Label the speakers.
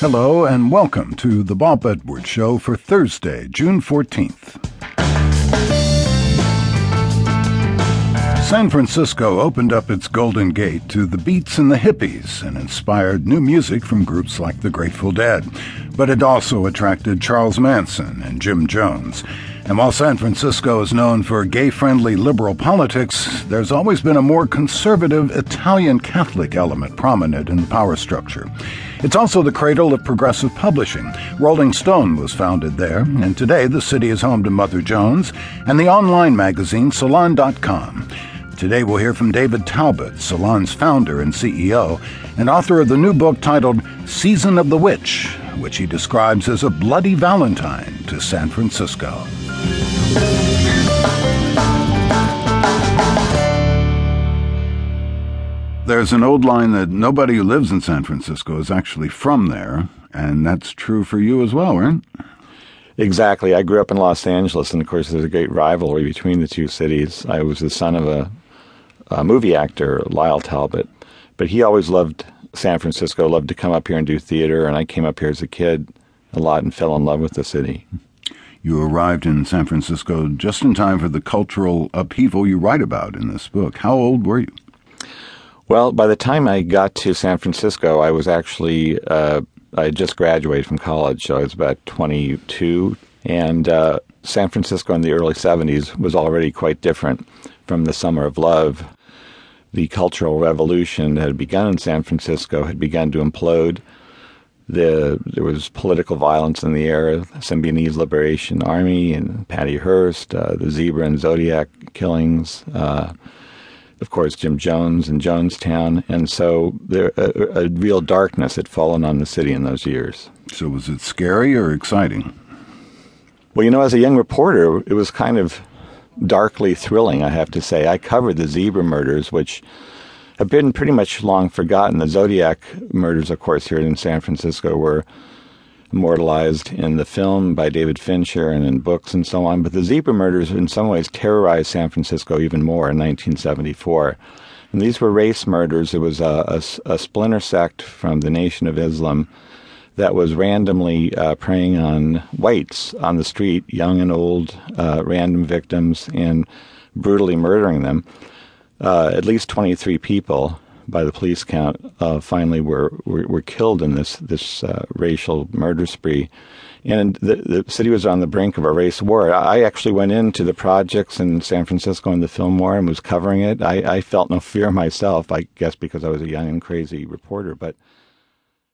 Speaker 1: Hello and welcome to the Bob Edwards Show for Thursday, June 14th. San Francisco opened up its Golden Gate to the beats and the hippies and inspired new music from groups like the Grateful Dead. But it also attracted Charles Manson and Jim Jones. And while San Francisco is known for gay friendly liberal politics, there's always been a more conservative Italian Catholic element prominent in the power structure. It's also the cradle of progressive publishing. Rolling Stone was founded there, and today the city is home to Mother Jones and the online magazine Salon.com. Today we'll hear from David Talbot, Salon's founder and CEO, and author of the new book titled Season of the Witch, which he describes as a bloody Valentine to San Francisco. There's an old line that nobody who lives in San Francisco is actually from there, and that's true for you as well, right?
Speaker 2: Exactly. I grew up in Los Angeles, and of course, there's a great rivalry between the two cities. I was the son of a, a movie actor, Lyle Talbot, but he always loved San Francisco, loved to come up here and do theater, and I came up here as a kid a lot and fell in love with the city.
Speaker 1: You arrived in San Francisco just in time for the cultural upheaval you write about in this book. How old were you?
Speaker 2: Well, by the time I got to San Francisco, I was actually, uh, I had just graduated from college, so I was about 22. And uh, San Francisco in the early 70s was already quite different from the Summer of Love. The Cultural Revolution that had begun in San Francisco had begun to implode. The, there was political violence in the air, Symbionese Liberation Army and Patty Hearst, uh, the Zebra and Zodiac killings, uh, of course, Jim Jones and Jonestown, and so there a, a, real darkness had fallen on the city in those years.
Speaker 1: So was it scary or exciting?
Speaker 2: Well, you know, as a young reporter, it was kind of darkly thrilling. I have to say, I covered the Zebra murders, which have been pretty much long forgotten. The Zodiac murders, of course, here in San Francisco were immortalized in the film by David Fincher and in books and so on. But the zebra murders, in some ways, terrorized San Francisco even more in 1974. And these were race murders. It was a, a, a splinter sect from the Nation of Islam that was randomly uh, preying on whites on the street, young and old, uh, random victims, and brutally murdering them. Uh, at least 23 people by the police count, uh, finally were, were, were killed in this this uh, racial murder spree, and the the city was on the brink of a race war. I actually went into the projects in San Francisco in the Fillmore and was covering it. I, I felt no fear myself, I guess because I was a young and crazy reporter, but